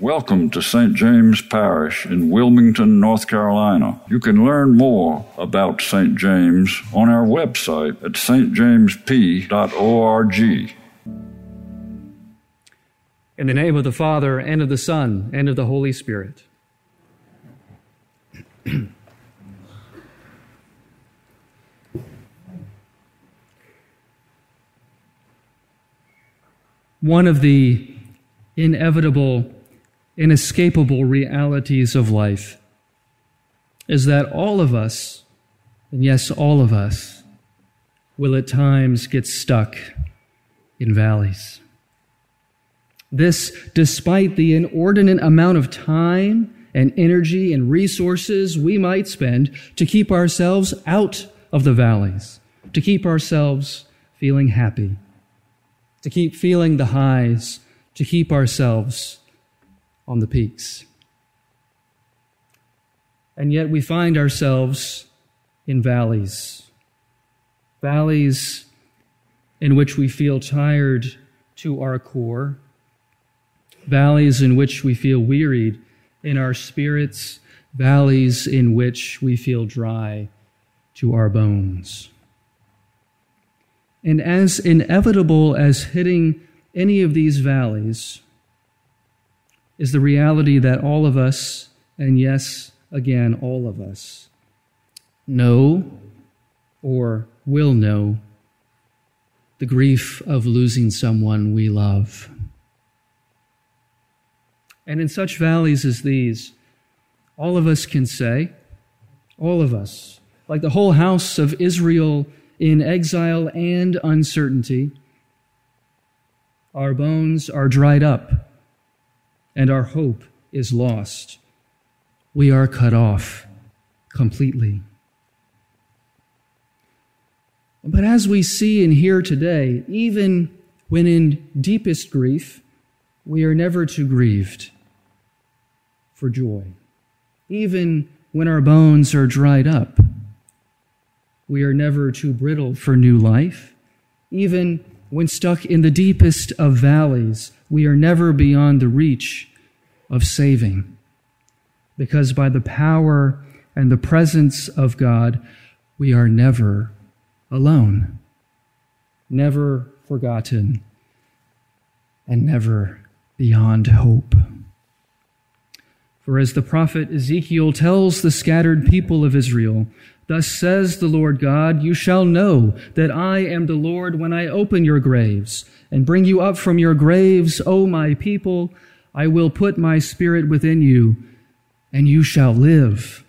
Welcome to St. James Parish in Wilmington, North Carolina. You can learn more about St. James on our website at stjamesp.org. In the name of the Father, and of the Son, and of the Holy Spirit. One of the inevitable, inescapable realities of life is that all of us, and yes, all of us, will at times get stuck in valleys. This, despite the inordinate amount of time and energy and resources we might spend to keep ourselves out of the valleys, to keep ourselves feeling happy to keep feeling the highs, to keep ourselves on the peaks. And yet we find ourselves in valleys, valleys in which we feel tired to our core, valleys in which we feel wearied in our spirits, valleys in which we feel dry to our bones. And as inevitable as hitting any of these valleys is the reality that all of us, and yes, again, all of us, know or will know the grief of losing someone we love. And in such valleys as these, all of us can say, all of us, like the whole house of Israel in exile and uncertainty. Our bones are dried up, and our hope is lost. We are cut off completely. But as we see and hear today, even when in deepest grief, we are never too grieved for joy. Even when our bones are dried up, we are never too brittle for new life. Even when stuck in the deepest of valleys, we are never beyond the reach of saving. Because by the power and the presence of God, we are never alone, never forgotten, and never beyond hope. For as the prophet Ezekiel tells the scattered people of Israel, Thus says the Lord God, you shall know that I am the Lord when I open your graves and bring you up from your graves, O my people. I will put my spirit within you, and you shall live.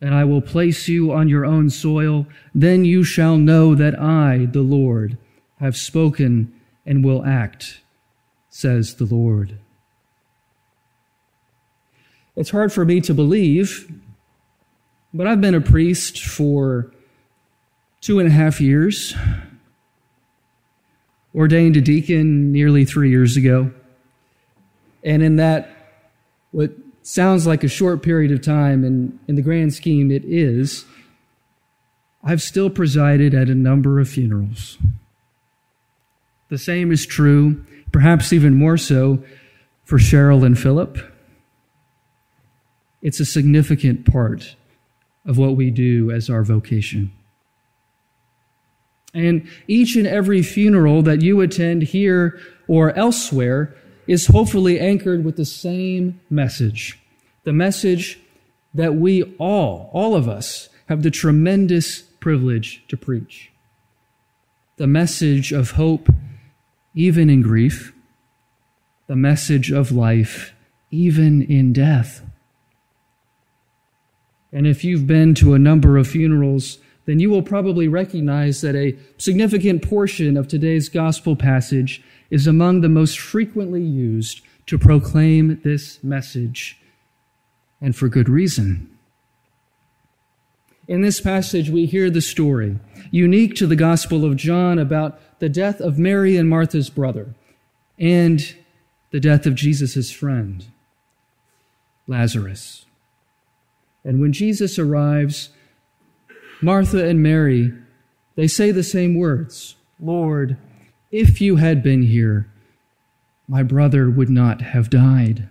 And I will place you on your own soil. Then you shall know that I, the Lord, have spoken and will act, says the Lord. It's hard for me to believe but I've been a priest for two and a half years, ordained a deacon nearly three years ago. And in that, what sounds like a short period of time, and in the grand scheme, it is, I've still presided at a number of funerals. The same is true, perhaps even more so, for Cheryl and Philip. It's a significant part of what we do as our vocation. And each and every funeral that you attend here or elsewhere is hopefully anchored with the same message the message that we all, all of us, have the tremendous privilege to preach. The message of hope, even in grief, the message of life, even in death. And if you've been to a number of funerals, then you will probably recognize that a significant portion of today's gospel passage is among the most frequently used to proclaim this message, and for good reason. In this passage, we hear the story, unique to the Gospel of John, about the death of Mary and Martha's brother and the death of Jesus' friend, Lazarus. And when Jesus arrives, Martha and Mary, they say the same words Lord, if you had been here, my brother would not have died.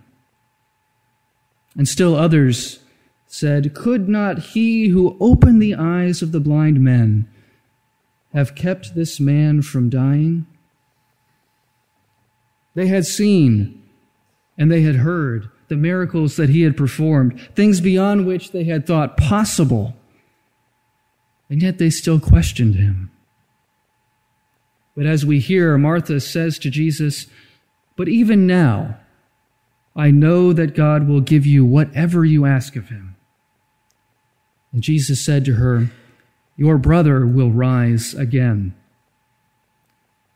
And still others said, Could not he who opened the eyes of the blind men have kept this man from dying? They had seen and they had heard the miracles that he had performed, things beyond which they had thought possible. And yet they still questioned him. But as we hear, Martha says to Jesus, But even now, I know that God will give you whatever you ask of him. And Jesus said to her, Your brother will rise again.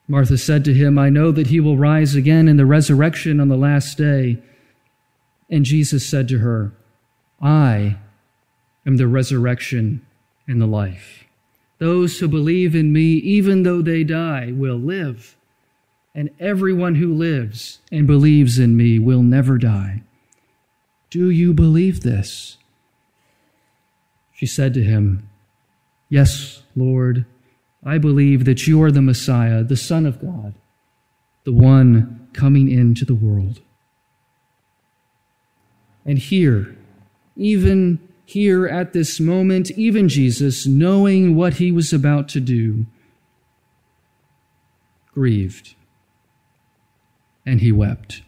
Martha said to him, I know that he will rise again in the resurrection on the last day. And Jesus said to her, I am the resurrection and the life. Those who believe in me, even though they die, will live. And everyone who lives and believes in me will never die. Do you believe this? She said to him, Yes, Lord, I believe that you are the Messiah, the Son of God, the one coming into the world. And here, even here at this moment, even Jesus, knowing what he was about to do, grieved and he wept.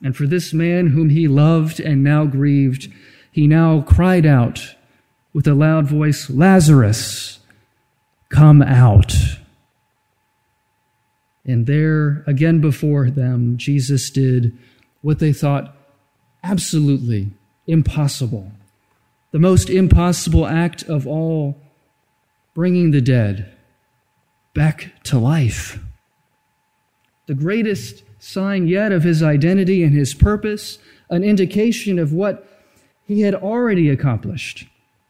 And for this man whom he loved and now grieved, he now cried out with a loud voice, Lazarus, come out. And there, again before them, Jesus did what they thought absolutely impossible. The most impossible act of all, bringing the dead back to life. The greatest sign yet of his identity and his purpose, an indication of what he had already accomplished.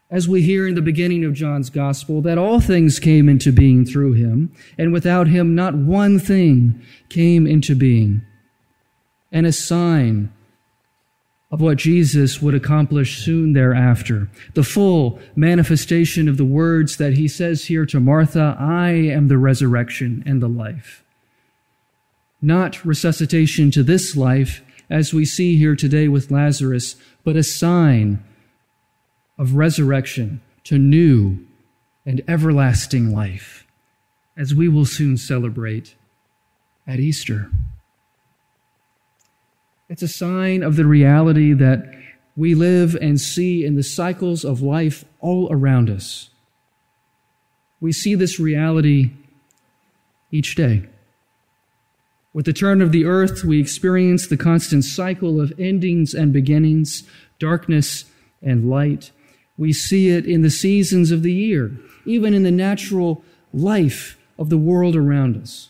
As we hear in the beginning of John's gospel, that all things came into being through him, and without him not one thing came into being. And a sign of what Jesus would accomplish soon thereafter. The full manifestation of the words that he says here to Martha I am the resurrection and the life. Not resuscitation to this life, as we see here today with Lazarus, but a sign of resurrection to new and everlasting life, as we will soon celebrate at Easter. It's a sign of the reality that we live and see in the cycles of life all around us. We see this reality each day. With the turn of the earth, we experience the constant cycle of endings and beginnings, darkness and light. We see it in the seasons of the year, even in the natural life of the world around us.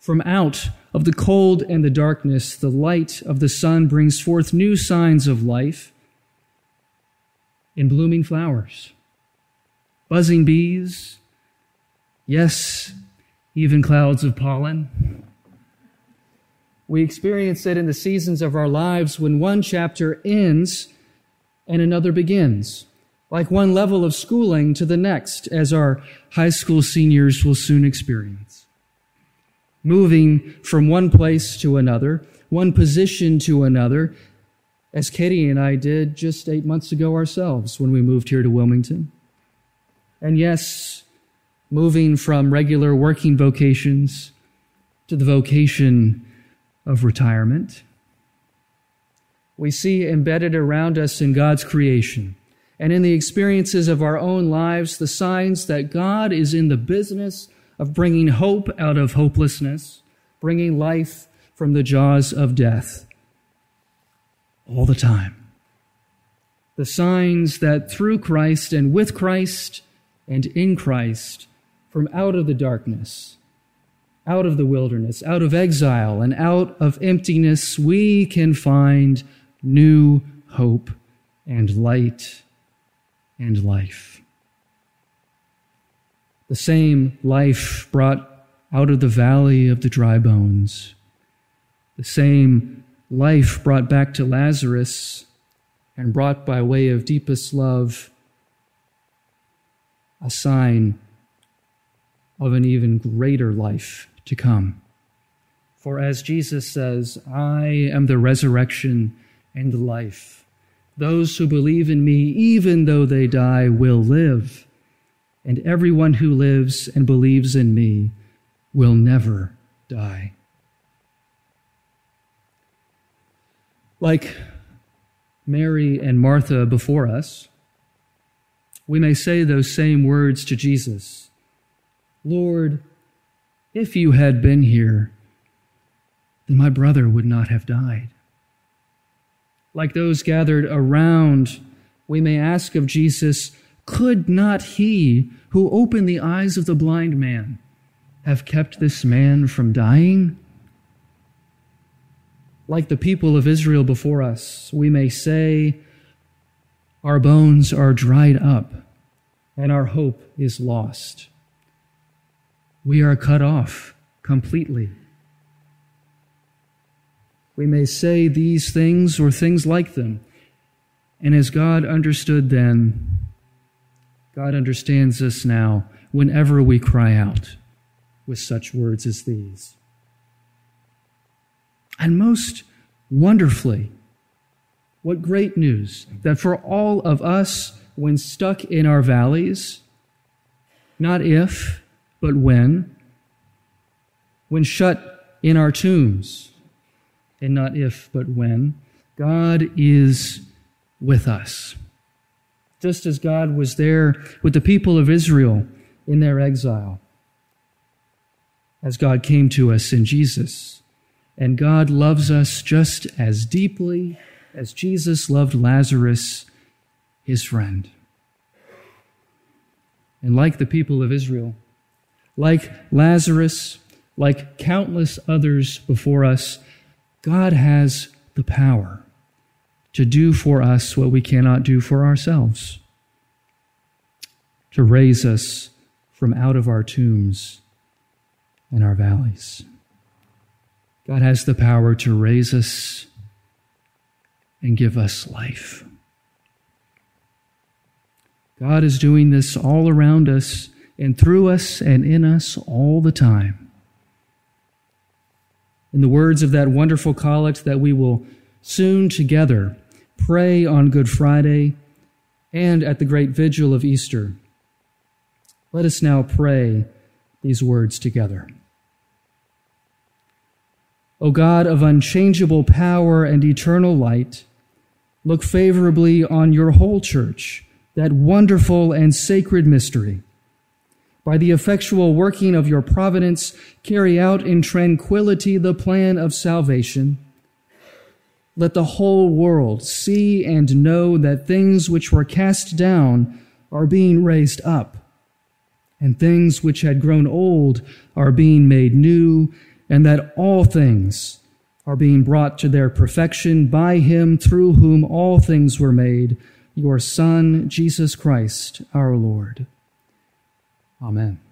From out of the cold and the darkness, the light of the sun brings forth new signs of life in blooming flowers, buzzing bees, yes, even clouds of pollen. We experience it in the seasons of our lives when one chapter ends and another begins, like one level of schooling to the next, as our high school seniors will soon experience. Moving from one place to another, one position to another, as Katie and I did just eight months ago ourselves when we moved here to Wilmington. And yes, moving from regular working vocations to the vocation of retirement. We see embedded around us in God's creation and in the experiences of our own lives the signs that God is in the business of bringing hope out of hopelessness, bringing life from the jaws of death all the time. The signs that through Christ and with Christ and in Christ, from out of the darkness, out of the wilderness, out of exile, and out of emptiness, we can find new hope and light and life. The same life brought out of the valley of the dry bones, the same life brought back to Lazarus and brought by way of deepest love a sign of an even greater life to come. For as Jesus says, I am the resurrection and the life. Those who believe in me, even though they die, will live. And everyone who lives and believes in me will never die. Like Mary and Martha before us, we may say those same words to Jesus Lord, if you had been here, then my brother would not have died. Like those gathered around, we may ask of Jesus, Could not he who opened the eyes of the blind man have kept this man from dying? Like the people of Israel before us, we may say, Our bones are dried up, and our hope is lost. We are cut off completely. We may say these things or things like them. And as God understood then, God understands us now whenever we cry out with such words as these. And most wonderfully, what great news that for all of us, when stuck in our valleys, not if, but when, when shut in our tombs, and not if, but when, God is with us. Just as God was there with the people of Israel in their exile, as God came to us in Jesus. And God loves us just as deeply as Jesus loved Lazarus, his friend. And like the people of Israel, like Lazarus, like countless others before us, God has the power to do for us what we cannot do for ourselves, to raise us from out of our tombs and our valleys. God has the power to raise us and give us life. God is doing this all around us and through us and in us all the time. In the words of that wonderful collect that we will soon together pray on Good Friday and at the great vigil of Easter, let us now pray these words together. O God of unchangeable power and eternal light, look favorably on your whole church, that wonderful and sacred mystery. By the effectual working of your providence, carry out in tranquility the plan of salvation. Let the whole world see and know that things which were cast down are being raised up, and things which had grown old are being made new and that all things are being brought to their perfection by him through whom all things were made, your Son, Jesus Christ, our Lord. Amen.